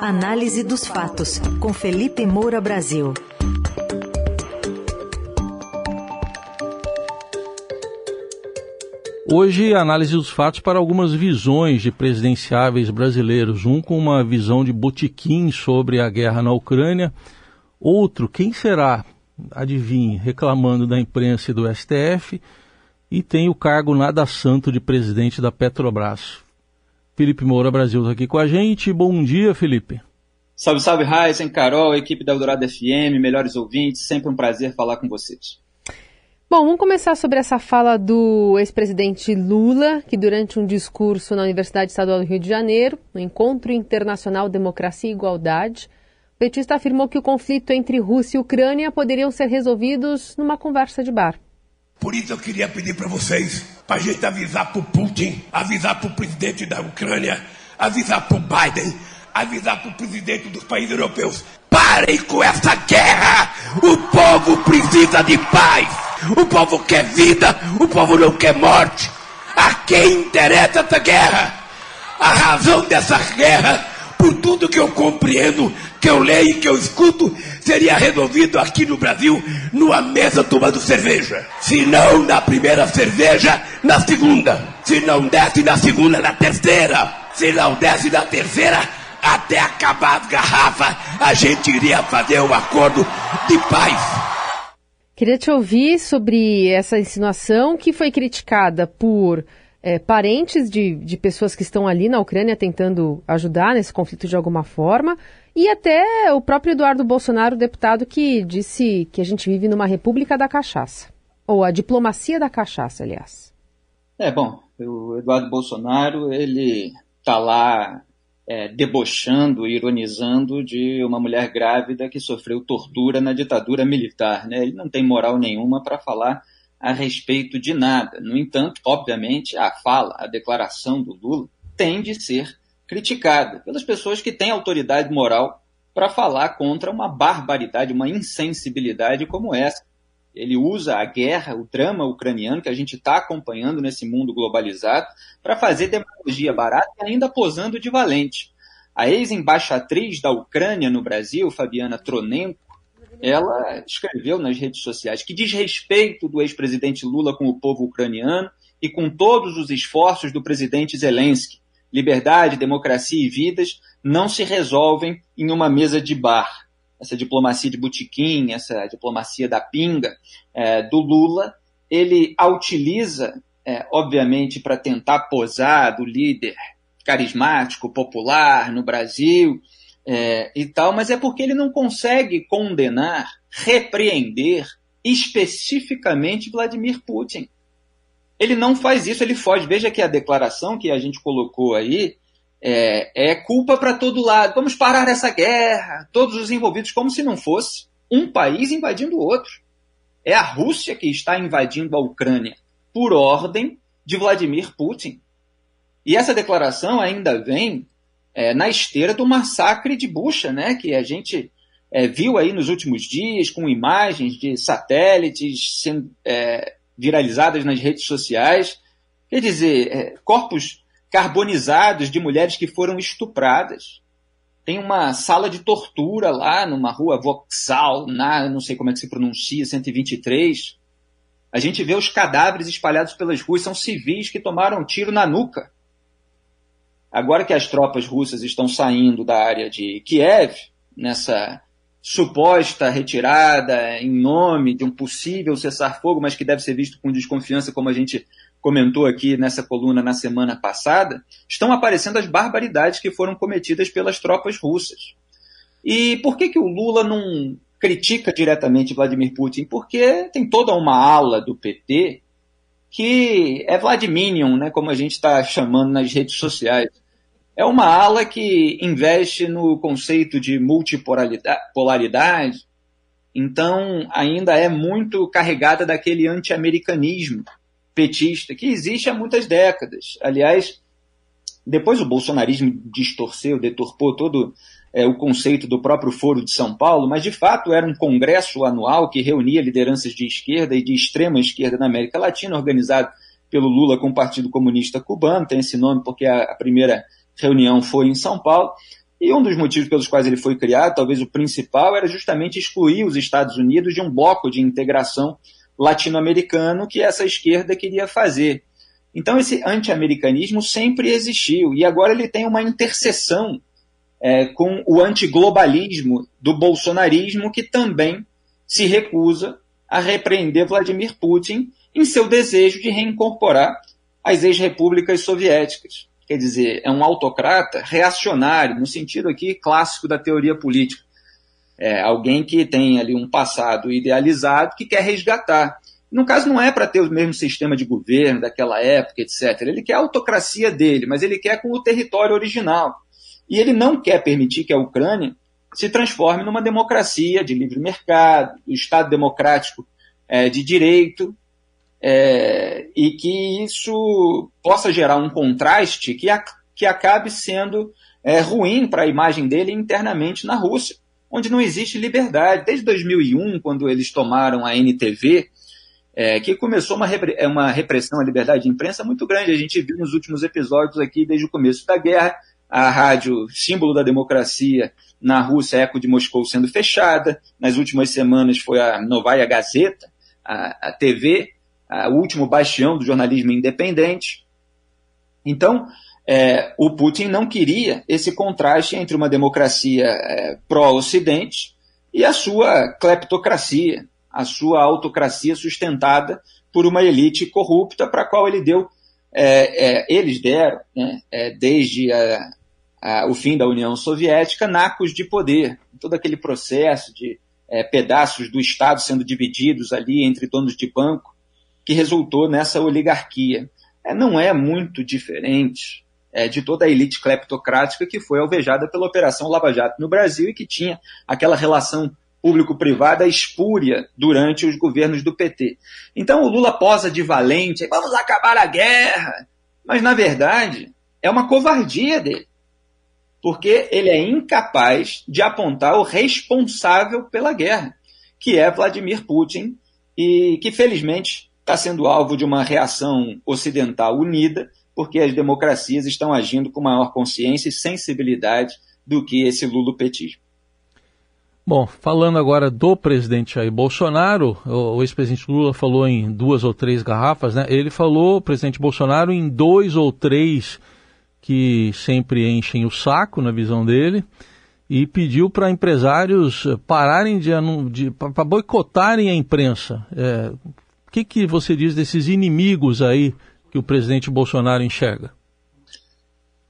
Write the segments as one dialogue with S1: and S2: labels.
S1: Análise dos fatos, com Felipe Moura Brasil.
S2: Hoje, análise dos fatos para algumas visões de presidenciáveis brasileiros. Um com uma visão de botequim sobre a guerra na Ucrânia. Outro, quem será? Adivinhe, reclamando da imprensa e do STF. E tem o cargo nada santo de presidente da Petrobras. Felipe Moura Brasil está aqui com a gente. Bom dia, Felipe.
S3: Salve, salve, Heisen, Carol, equipe da Eldorado FM, melhores ouvintes, sempre um prazer falar com vocês.
S4: Bom, vamos começar sobre essa fala do ex-presidente Lula, que durante um discurso na Universidade Estadual do Rio de Janeiro, no Encontro Internacional Democracia e Igualdade, o petista afirmou que o conflito entre Rússia e Ucrânia poderiam ser resolvidos numa conversa de bar.
S5: Por isso eu queria pedir para vocês, para a gente avisar para o Putin, avisar para o presidente da Ucrânia, avisar para o Biden, avisar para o presidente dos países europeus. Parem com essa guerra! O povo precisa de paz! O povo quer vida, o povo não quer morte! A quem interessa essa guerra? A razão dessa guerra, por tudo que eu compreendo, que eu leio e que eu escuto seria resolvido aqui no Brasil numa mesa tomando cerveja. Se não na primeira cerveja, na segunda. Se não desce na segunda, na terceira. Se não desce na terceira, até acabar as garrafas, a gente iria fazer um acordo de paz.
S4: Queria te ouvir sobre essa insinuação que foi criticada por é, parentes de, de pessoas que estão ali na Ucrânia tentando ajudar nesse conflito de alguma forma, e até o próprio Eduardo Bolsonaro, deputado, que disse que a gente vive numa república da cachaça. Ou a diplomacia da cachaça, aliás.
S3: É, bom, o Eduardo Bolsonaro, ele está lá é, debochando, ironizando de uma mulher grávida que sofreu tortura na ditadura militar. Né? Ele não tem moral nenhuma para falar a respeito de nada. No entanto, obviamente, a fala, a declaração do Lula tem de ser criticada pelas pessoas que têm autoridade moral para falar contra uma barbaridade, uma insensibilidade como essa. Ele usa a guerra, o drama ucraniano que a gente está acompanhando nesse mundo globalizado para fazer demagogia barata e ainda posando de valente. A ex-embaixatriz da Ucrânia no Brasil, Fabiana Tronenko, ela escreveu nas redes sociais que desrespeito do ex-presidente Lula com o povo ucraniano e com todos os esforços do presidente Zelensky liberdade, democracia e vidas não se resolvem em uma mesa de bar. Essa diplomacia de botequim, essa diplomacia da pinga é, do Lula, ele a utiliza, é, obviamente, para tentar posar do líder carismático, popular no Brasil é, e tal, mas é porque ele não consegue condenar, repreender especificamente Vladimir Putin. Ele não faz isso, ele foge. Veja que a declaração que a gente colocou aí é, é culpa para todo lado. Vamos parar essa guerra, todos os envolvidos, como se não fosse um país invadindo o outro. É a Rússia que está invadindo a Ucrânia por ordem de Vladimir Putin. E essa declaração ainda vem é, na esteira do massacre de Bucha, né, que a gente é, viu aí nos últimos dias, com imagens de satélites sendo, é, viralizadas nas redes sociais. Quer dizer, é, corpos carbonizados de mulheres que foram estupradas. Tem uma sala de tortura lá numa rua Vauxhall, na, não sei como é que se pronuncia, 123. A gente vê os cadáveres espalhados pelas ruas, são civis que tomaram tiro na nuca. Agora que as tropas russas estão saindo da área de Kiev, nessa suposta retirada em nome de um possível cessar-fogo, mas que deve ser visto com desconfiança, como a gente comentou aqui nessa coluna na semana passada, estão aparecendo as barbaridades que foram cometidas pelas tropas russas. E por que, que o Lula não critica diretamente Vladimir Putin? Porque tem toda uma ala do PT que é Vladiminion, né, como a gente está chamando nas redes sociais é uma ala que investe no conceito de multipolaridade, então ainda é muito carregada daquele anti-americanismo petista que existe há muitas décadas. Aliás, depois o bolsonarismo distorceu, deturpou todo é, o conceito do próprio Foro de São Paulo, mas de fato era um congresso anual que reunia lideranças de esquerda e de extrema esquerda na América Latina, organizado pelo Lula com o Partido Comunista Cubano, tem esse nome porque a, a primeira reunião foi em São Paulo, E um dos motivos pelos quais ele foi criado, talvez o principal, era justamente excluir os Estados Unidos de um bloco de integração latino-americano que essa esquerda queria fazer. Então, esse anti-americanismo sempre existiu, e agora ele tem uma interseção é, com o antiglobalismo do bolsonarismo, que também se recusa a repreender Vladimir Putin em seu desejo de reincorporar as ex-repúblicas soviéticas. Quer dizer, é um autocrata reacionário, no sentido aqui clássico da teoria política. É alguém que tem ali um passado idealizado que quer resgatar. No caso, não é para ter o mesmo sistema de governo daquela época, etc. Ele quer a autocracia dele, mas ele quer com o território original. E ele não quer permitir que a Ucrânia se transforme numa democracia de livre mercado, um Estado democrático é, de direito, é, e que isso possa gerar um contraste que, a, que acabe sendo é, ruim para a imagem dele internamente na Rússia, onde não existe liberdade. Desde 2001, quando eles tomaram a NTV, é, que começou uma, uma repressão à liberdade de imprensa muito grande. A gente viu nos últimos episódios aqui, desde o começo da guerra, a rádio símbolo da democracia na Rússia, Eco de Moscou, sendo fechada. Nas últimas semanas foi a Novaya Gazeta, a, a TV, a, o último bastião do jornalismo independente. Então, é, o Putin não queria esse contraste entre uma democracia é, pró-Ocidente e a sua cleptocracia, a sua autocracia sustentada por uma elite corrupta para a qual ele deu, é, é eles deram, né, é, desde a, o fim da União Soviética, nacos de poder. Todo aquele processo de é, pedaços do Estado sendo divididos ali entre donos de banco, que resultou nessa oligarquia. É, não é muito diferente é, de toda a elite cleptocrática que foi alvejada pela Operação Lava Jato no Brasil e que tinha aquela relação público-privada espúria durante os governos do PT. Então o Lula posa de valente, vamos acabar a guerra. Mas, na verdade, é uma covardia dele porque ele é incapaz de apontar o responsável pela guerra, que é Vladimir Putin, e que felizmente está sendo alvo de uma reação ocidental unida, porque as democracias estão agindo com maior consciência e sensibilidade do que esse lulopetismo.
S2: Bom, falando agora do presidente Jair Bolsonaro, o ex-presidente Lula falou em duas ou três garrafas, né? Ele falou, presidente Bolsonaro, em dois ou três que sempre enchem o saco, na visão dele, e pediu para empresários pararem de, de para boicotarem a imprensa. É, o que, que você diz desses inimigos aí que o presidente Bolsonaro enxerga?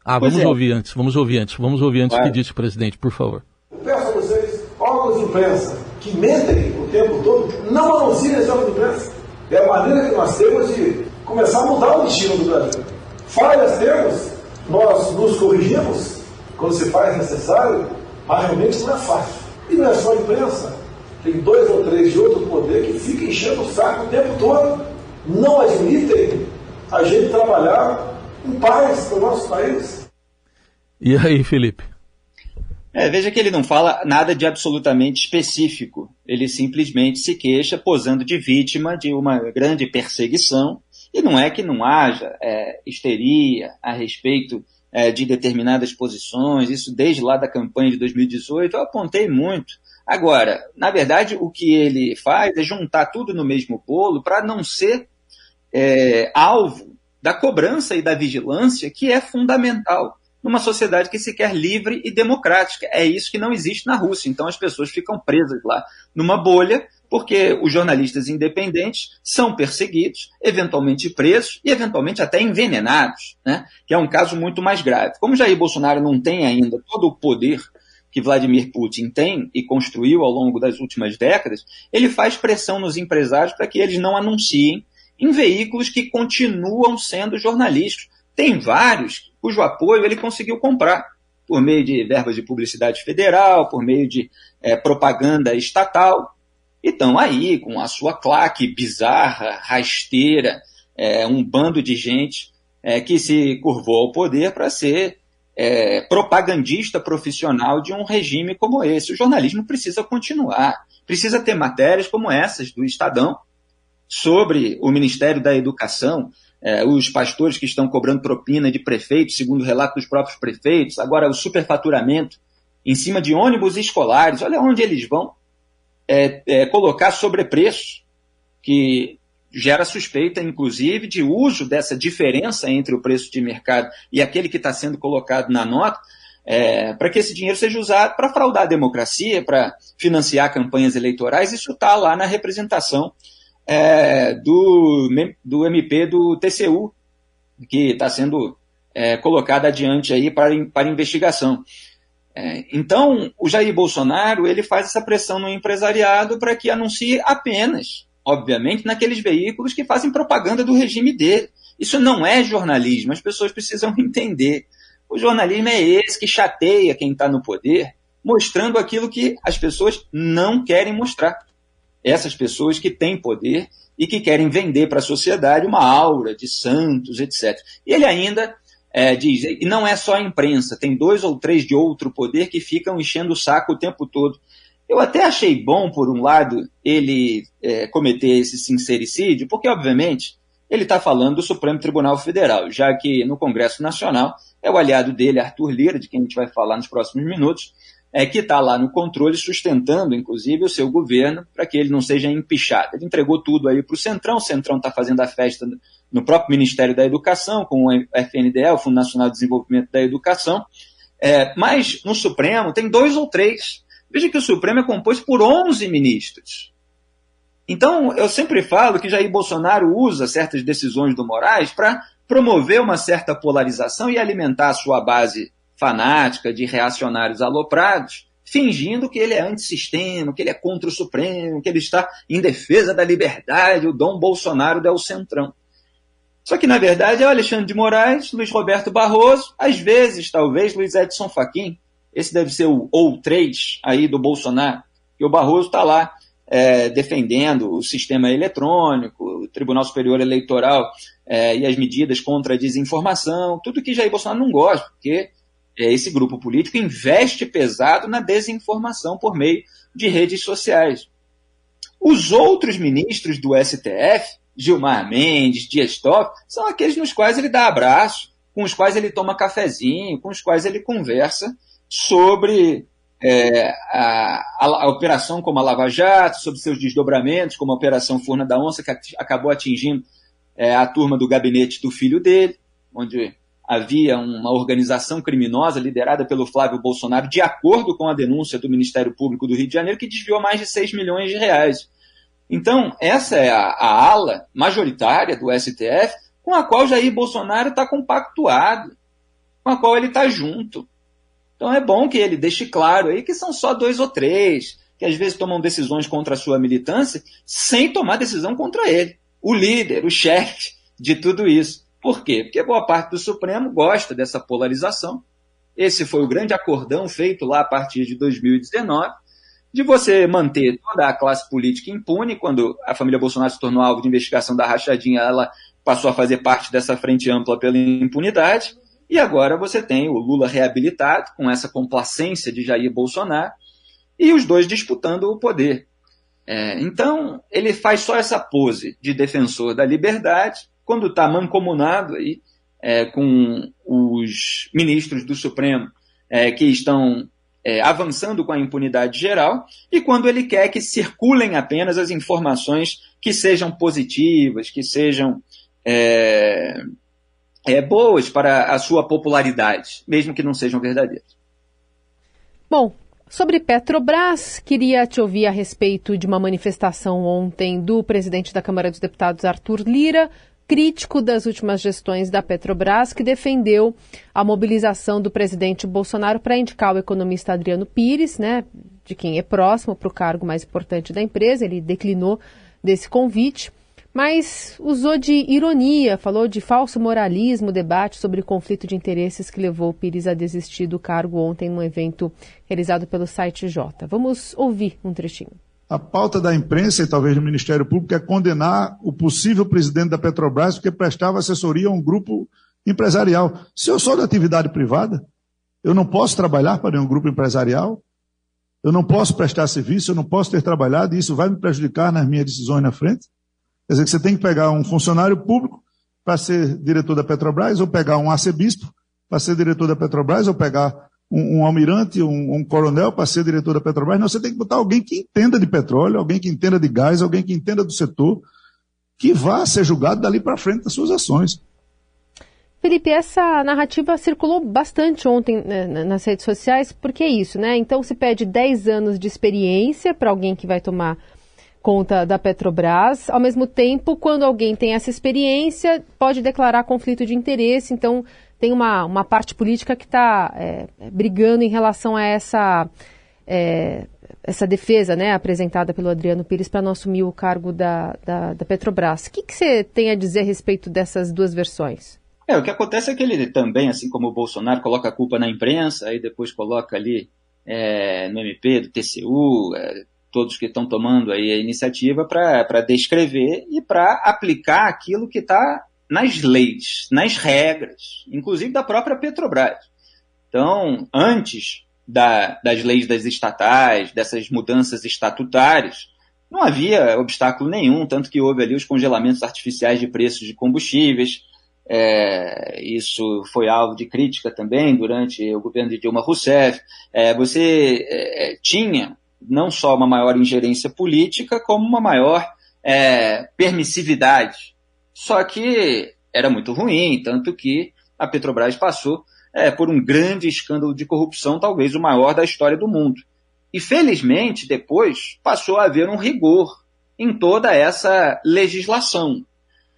S2: Ah, vamos é. ouvir antes, vamos ouvir antes, vamos ouvir antes o que disse o presidente, por favor.
S6: Eu peço a vocês, órgãos de imprensa que mentem o tempo todo, não anunciem esse órgão de imprensa. É a maneira que nós temos de começar a mudar o destino do Brasil. Falhas temos, nós nos corrigimos quando se faz necessário, mas realmente não é fácil. E não é só a imprensa. Tem dois ou três de outro poder que ficam enchendo o saco o tempo todo, não admitem a gente trabalhar em paz no nosso país.
S2: E aí, Felipe?
S3: É, veja que ele não fala nada de absolutamente específico. Ele simplesmente se queixa posando de vítima de uma grande perseguição e não é que não haja é, histeria a respeito é, de determinadas posições, isso desde lá da campanha de 2018, eu apontei muito. Agora, na verdade, o que ele faz é juntar tudo no mesmo bolo para não ser é, alvo da cobrança e da vigilância, que é fundamental numa sociedade que se quer livre e democrática. É isso que não existe na Rússia. Então as pessoas ficam presas lá numa bolha porque os jornalistas independentes são perseguidos, eventualmente presos e eventualmente até envenenados, né? que é um caso muito mais grave. Como Jair Bolsonaro não tem ainda todo o poder que Vladimir Putin tem e construiu ao longo das últimas décadas, ele faz pressão nos empresários para que eles não anunciem em veículos que continuam sendo jornalísticos. Tem vários cujo apoio ele conseguiu comprar por meio de verbas de publicidade federal, por meio de é, propaganda estatal e estão aí com a sua claque bizarra, rasteira, é, um bando de gente é, que se curvou ao poder para ser é, propagandista profissional de um regime como esse. O jornalismo precisa continuar, precisa ter matérias como essas do Estadão sobre o Ministério da Educação, é, os pastores que estão cobrando propina de prefeitos, segundo relato dos próprios prefeitos, agora o superfaturamento em cima de ônibus escolares, olha onde eles vão é, é, colocar sobrepreço, que gera suspeita, inclusive, de uso dessa diferença entre o preço de mercado e aquele que está sendo colocado na nota, é, para que esse dinheiro seja usado para fraudar a democracia, para financiar campanhas eleitorais, isso está lá na representação é, do, do MP do TCU, que está sendo é, colocado adiante aí para, para investigação. É, então, o Jair Bolsonaro ele faz essa pressão no empresariado para que anuncie apenas, obviamente, naqueles veículos que fazem propaganda do regime dele. Isso não é jornalismo, as pessoas precisam entender. O jornalismo é esse que chateia quem está no poder, mostrando aquilo que as pessoas não querem mostrar. Essas pessoas que têm poder e que querem vender para a sociedade uma aura de santos, etc. E ele ainda é, diz, e não é só a imprensa, tem dois ou três de outro poder que ficam enchendo o saco o tempo todo. Eu até achei bom, por um lado, ele é, cometer esse sincericídio, porque, obviamente, ele está falando do Supremo Tribunal Federal, já que no Congresso Nacional é o aliado dele, Arthur Lira, de quem a gente vai falar nos próximos minutos, é, que está lá no controle, sustentando, inclusive, o seu governo, para que ele não seja empichado. Ele entregou tudo aí para o Centrão, o Centrão está fazendo a festa no próprio Ministério da Educação, com o FNDE, o Fundo Nacional de Desenvolvimento da Educação, é, mas no Supremo tem dois ou três. Veja que o Supremo é composto por 11 ministros. Então, eu sempre falo que Jair Bolsonaro usa certas decisões do Moraes para promover uma certa polarização e alimentar a sua base fanática de reacionários aloprados, fingindo que ele é antissistema, que ele é contra o Supremo, que ele está em defesa da liberdade, o Dom Bolsonaro é o centrão. Só que, na verdade, é o Alexandre de Moraes, Luiz Roberto Barroso, às vezes, talvez, Luiz Edson Fachin. Esse deve ser o ou três aí do Bolsonaro. E o Barroso está lá é, defendendo o sistema eletrônico, o Tribunal Superior Eleitoral é, e as medidas contra a desinformação, tudo que Jair Bolsonaro não gosta, porque é, esse grupo político investe pesado na desinformação por meio de redes sociais. Os outros ministros do STF Gilmar Mendes, Dias Toffoli, são aqueles nos quais ele dá abraço, com os quais ele toma cafezinho, com os quais ele conversa sobre é, a, a, operação como a Lava Jato, sobre seus desdobramentos, como a Operação Furna da Onça, que acabou atingindo é, a turma do gabinete do filho dele, onde havia uma organização criminosa liderada pelo Flávio Bolsonaro, de acordo com a denúncia do Ministério Público do Rio de Janeiro, que desviou mais de 6 milhões de reais. Então, essa é a, a ala majoritária do STF com a qual Jair Bolsonaro está compactuado, com a qual ele está junto. Então é bom que ele deixe claro aí que são só dois ou três, que às vezes tomam decisões contra a sua militância sem tomar decisão contra ele. O líder, o chefe de tudo isso. Por quê? Porque boa parte do Supremo gosta dessa polarização. Esse foi o grande acordão feito lá a partir de 2019 de você manter toda a classe política impune. Quando a família Bolsonaro se tornou alvo de investigação da rachadinha, ela passou a fazer parte dessa frente ampla pela impunidade. E agora você tem o Lula reabilitado, com essa complacência de Jair Bolsonaro, e os dois disputando o poder. É, então, ele faz só essa pose de defensor da liberdade, quando está mancomunado aí, é, com os ministros do Supremo é, que estão é, avançando com a impunidade geral, e quando ele quer que circulem apenas as informações que sejam positivas, que sejam é, é, boas para a sua popularidade, mesmo que não sejam verdadeiras.
S4: Bom, sobre Petrobras, queria te ouvir a respeito de uma manifestação ontem do presidente da Câmara dos Deputados, Arthur Lira, crítico das últimas gestões da Petrobras, que defendeu a mobilização do presidente Bolsonaro para indicar o economista Adriano Pires, né, de quem é próximo para o cargo mais importante da empresa. Ele declinou desse convite, mas usou de ironia, falou de falso moralismo, debate sobre conflito de interesses que levou Pires a desistir do cargo ontem num evento realizado pelo site J. Vamos ouvir um trechinho.
S7: A pauta da imprensa e talvez do Ministério Público é condenar o possível presidente da Petrobras porque prestava assessoria a um grupo empresarial. Se eu sou da atividade privada, eu não posso trabalhar para um grupo empresarial, eu não posso prestar serviço, eu não posso ter trabalhado e isso vai me prejudicar nas minhas decisões na frente. Quer dizer que você tem que pegar um funcionário público para ser diretor da Petrobras, ou pegar um arcebispo para ser diretor da Petrobras, ou pegar um, um almirante, um, um coronel para ser diretor da Petrobras. Não, você tem que botar alguém que entenda de petróleo, alguém que entenda de gás, alguém que entenda do setor, que vá ser julgado dali para frente das suas ações.
S4: Felipe, essa narrativa circulou bastante ontem né, nas redes sociais, porque é isso, né? Então se pede 10 anos de experiência para alguém que vai tomar conta da Petrobras. Ao mesmo tempo, quando alguém tem essa experiência, pode declarar conflito de interesse. Então tem uma, uma parte política que está é, brigando em relação a essa, é, essa defesa né, apresentada pelo Adriano Pires para não assumir o cargo da, da, da Petrobras. O que, você tem a dizer a respeito dessas duas versões?
S3: É, o que acontece é que ele também, assim como o Bolsonaro, coloca a culpa na imprensa, aí depois coloca ali é, no MP, do TCU, é, todos que estão tomando aí a iniciativa para descrever e para aplicar aquilo que está nas leis, nas regras, inclusive da própria Petrobras. Então, antes da, das leis das estatais, dessas mudanças estatutárias, não havia obstáculo nenhum, tanto que houve ali os congelamentos artificiais de preços de combustíveis, é, isso foi alvo de crítica também durante o governo de Dilma Rousseff. É, você é, tinha não só uma maior ingerência política, como uma maior é, permissividade. Só que era muito ruim, tanto que a Petrobras passou é, por um grande escândalo de corrupção, talvez o maior da história do mundo. E felizmente, depois, passou a haver um rigor em toda essa legislação.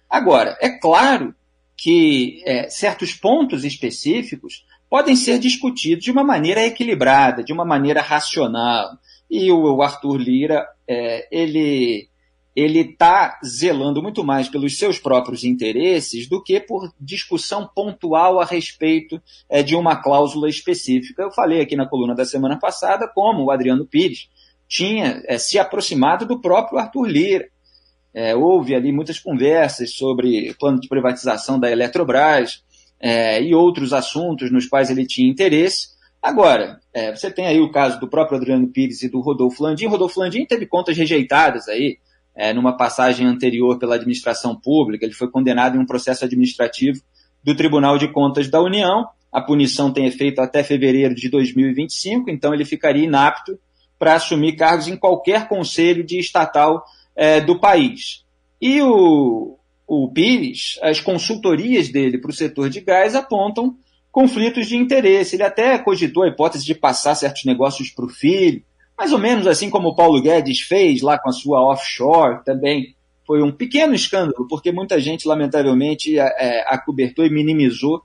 S3: Agora, é claro que é, certos pontos específicos podem ser discutidos de uma maneira equilibrada, de uma maneira racional. E o Arthur Lira, é, ele ele está zelando muito mais pelos seus próprios interesses do que por discussão pontual a respeito é, de uma cláusula específica. Eu falei aqui na coluna da semana passada como o Adriano Pires tinha é, se aproximado do próprio Arthur Lira. É, houve ali muitas conversas sobre plano de privatização da Eletrobras é, e outros assuntos nos quais ele tinha interesse. Agora, é, você tem aí o caso do próprio Adriano Pires e do Rodolfo Landim. Rodolfo Landim teve contas rejeitadas aí é, numa passagem anterior pela administração pública. Ele foi condenado em um processo administrativo do Tribunal de Contas da União. A punição tem efeito até fevereiro de 2025, então ele ficaria inapto para assumir cargos em qualquer conselho de estatal é, do país. E o, o Pires, as consultorias dele para o setor de gás apontam conflitos de interesse. Ele até cogitou a hipótese de passar certos negócios para o filho, mais ou menos assim como o Paulo Guedes fez lá com a sua offshore também. Foi um pequeno escândalo, porque muita gente, lamentavelmente, é, acobertou e minimizou,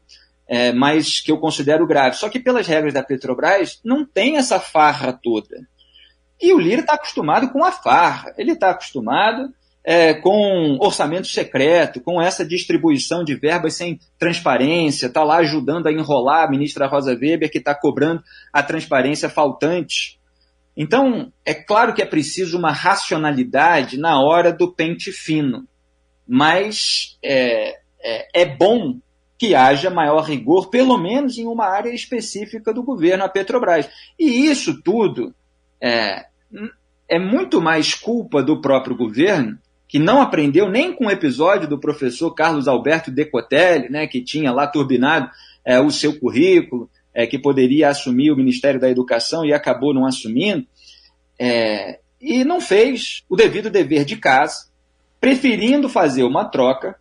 S3: é, mas que eu considero grave. Só que, pelas regras da Petrobras, não tem essa farra toda. E o Lira está acostumado com a farra, ele está acostumado é, com orçamento secreto, com essa distribuição de verbas sem transparência, está lá ajudando a enrolar a ministra Rosa Weber, que está cobrando a transparência faltante. Então, é claro que é preciso uma racionalidade na hora do pente fino, mas é, é, é bom que haja maior rigor, pelo menos em uma área específica do governo, a Petrobras. E isso tudo é, é muito mais culpa do próprio governo, que não aprendeu nem com o episódio do professor Carlos Alberto Decotelli, né, que tinha lá turbinado é, o seu currículo, é, que poderia assumir o Ministério da Educação e acabou não assumindo, é, e não fez o devido dever de casa, preferindo fazer uma troca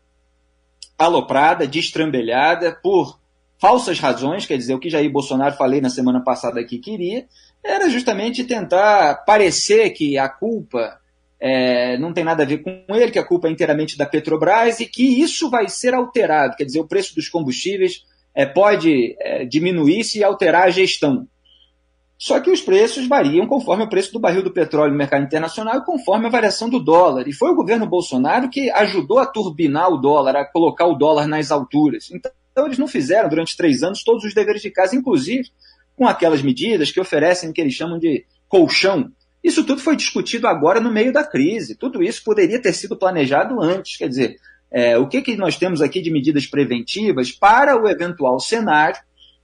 S3: aloprada, destrambelhada, por falsas razões, quer dizer, o que Jair Bolsonaro falei na semana passada que queria, era justamente tentar parecer que a culpa é, não tem nada a ver com ele, que a culpa é inteiramente da Petrobras e que isso vai ser alterado. Quer dizer, o preço dos combustíveis é, pode é, diminuir se alterar a gestão. Só que os preços variam conforme o preço do barril do petróleo no mercado internacional e conforme a variação do dólar. E foi o governo Bolsonaro que ajudou a turbinar o dólar, a colocar o dólar nas alturas. Então, eles não fizeram durante três anos todos os deveres de casa, inclusive com aquelas medidas que oferecem o que eles chamam de colchão. Isso tudo foi discutido agora no meio da crise. Tudo isso poderia ter sido planejado antes. Quer dizer, é, o que, que nós temos aqui de medidas preventivas para o eventual cenário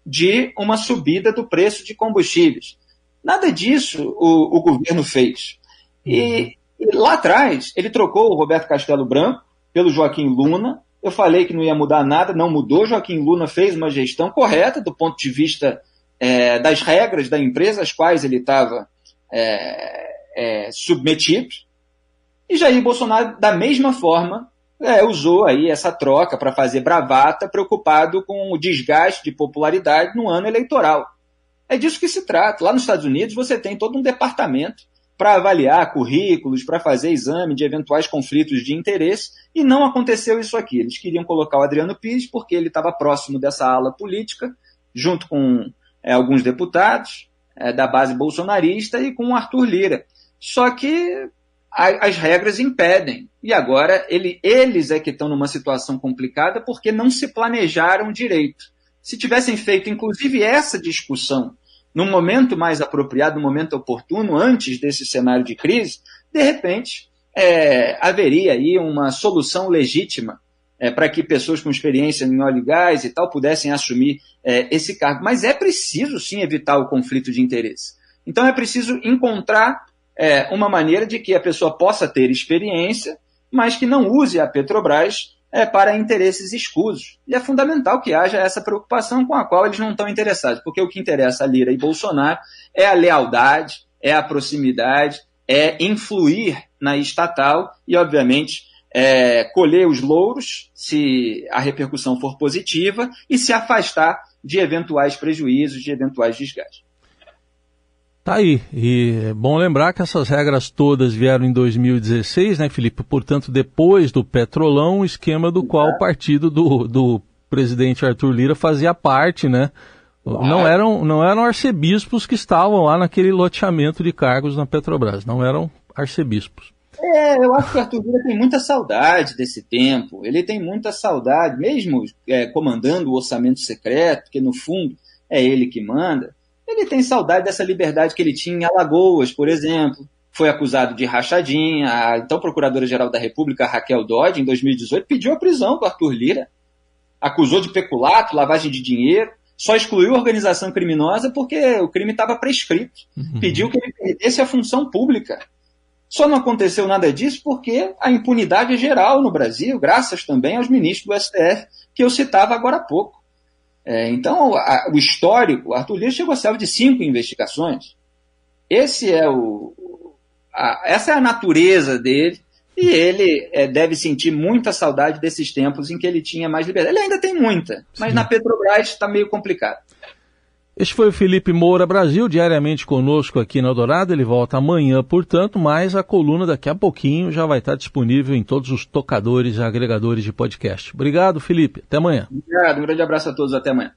S3: de uma subida do preço de combustíveis? Nada disso o, o governo fez. E, e lá atrás, ele trocou o Roberto Castelo Branco pelo Joaquim Luna, Eu falei que não ia mudar nada, não mudou. Joaquim Luna fez uma gestão correta do ponto de vista é, das regras da empresa às quais ele estava é, é, submetido. E Jair Bolsonaro, da mesma forma, é, usou aí essa troca para fazer bravata, preocupado com o desgaste de popularidade no ano eleitoral. É disso que se trata. Lá nos Estados Unidos você tem todo um departamento para avaliar currículos, para fazer exame de eventuais conflitos de interesse, e não aconteceu isso aqui. Eles queriam colocar o Adriano Pires porque ele estava próximo dessa ala política, junto com é, alguns deputados é, da base bolsonarista e com o Arthur Lira. Só que as regras impedem. E agora ele, eles é que estão numa situação complicada porque não se planejaram direito. Se tivessem feito, inclusive, essa discussão num momento mais apropriado, num momento oportuno, antes desse cenário de crise, de repente é, haveria aí uma solução legítima é, para que pessoas com experiência em óleo e gás e tal pudessem assumir é, esse cargo. Mas é preciso sim evitar o conflito de interesse. Então é preciso encontrar é, uma maneira de que a pessoa possa ter experiência, mas que não use a Petrobras é, para interesses escusos. E é fundamental que haja essa preocupação com a qual eles não estão interessados, porque o que interessa a Lira e Bolsonaro é a lealdade, é a proximidade, é influir na estatal e, obviamente, é, colher os louros, se a repercussão for positiva, e se afastar de eventuais prejuízos, de eventuais desgastes.
S2: Tá aí. E é bom lembrar que essas regras todas vieram em 2016, né, Felipe? Portanto, depois do Petrolão, esquema do qual o partido do, do presidente Arthur Lira fazia parte, né? Não eram, não eram arcebispos que estavam lá naquele loteamento de cargos na Petrobras, não eram arcebispos.
S3: É, eu acho que o Arthur Lira tem muita saudade desse tempo. Ele tem muita saudade, mesmo é, comandando o orçamento secreto, que no fundo é ele que manda. Ele tem saudade dessa liberdade que ele tinha em Alagoas, por exemplo. Foi acusado de rachadinha. A então Procuradora-Geral da República, Raquel Dodge, em 2018, pediu a prisão do Arthur Lira. Acusou de peculato, lavagem de dinheiro. Só excluiu a organização criminosa porque o crime estava prescrito. Uhum. Pediu que ele perdesse a função pública. Só não aconteceu nada disso porque a impunidade é geral no Brasil, graças também aos ministros do STF que eu citava agora há pouco. É, então, a, o histórico, Arthur Lira chegou a ser de cinco investigações. Esse é o, a, essa é a natureza dele e ele é, deve sentir muita saudade desses tempos em que ele tinha mais liberdade. Ele ainda tem muita, mas Sim. na Petrobras está meio complicado.
S2: Este foi o Felipe Moura Brasil, diariamente conosco aqui no Dourado. Ele volta amanhã, portanto, mas a coluna daqui a pouquinho já vai estar disponível em todos os tocadores e agregadores de podcast. Obrigado, Felipe. Até amanhã.
S3: Obrigado. Um grande abraço a todos. Até amanhã.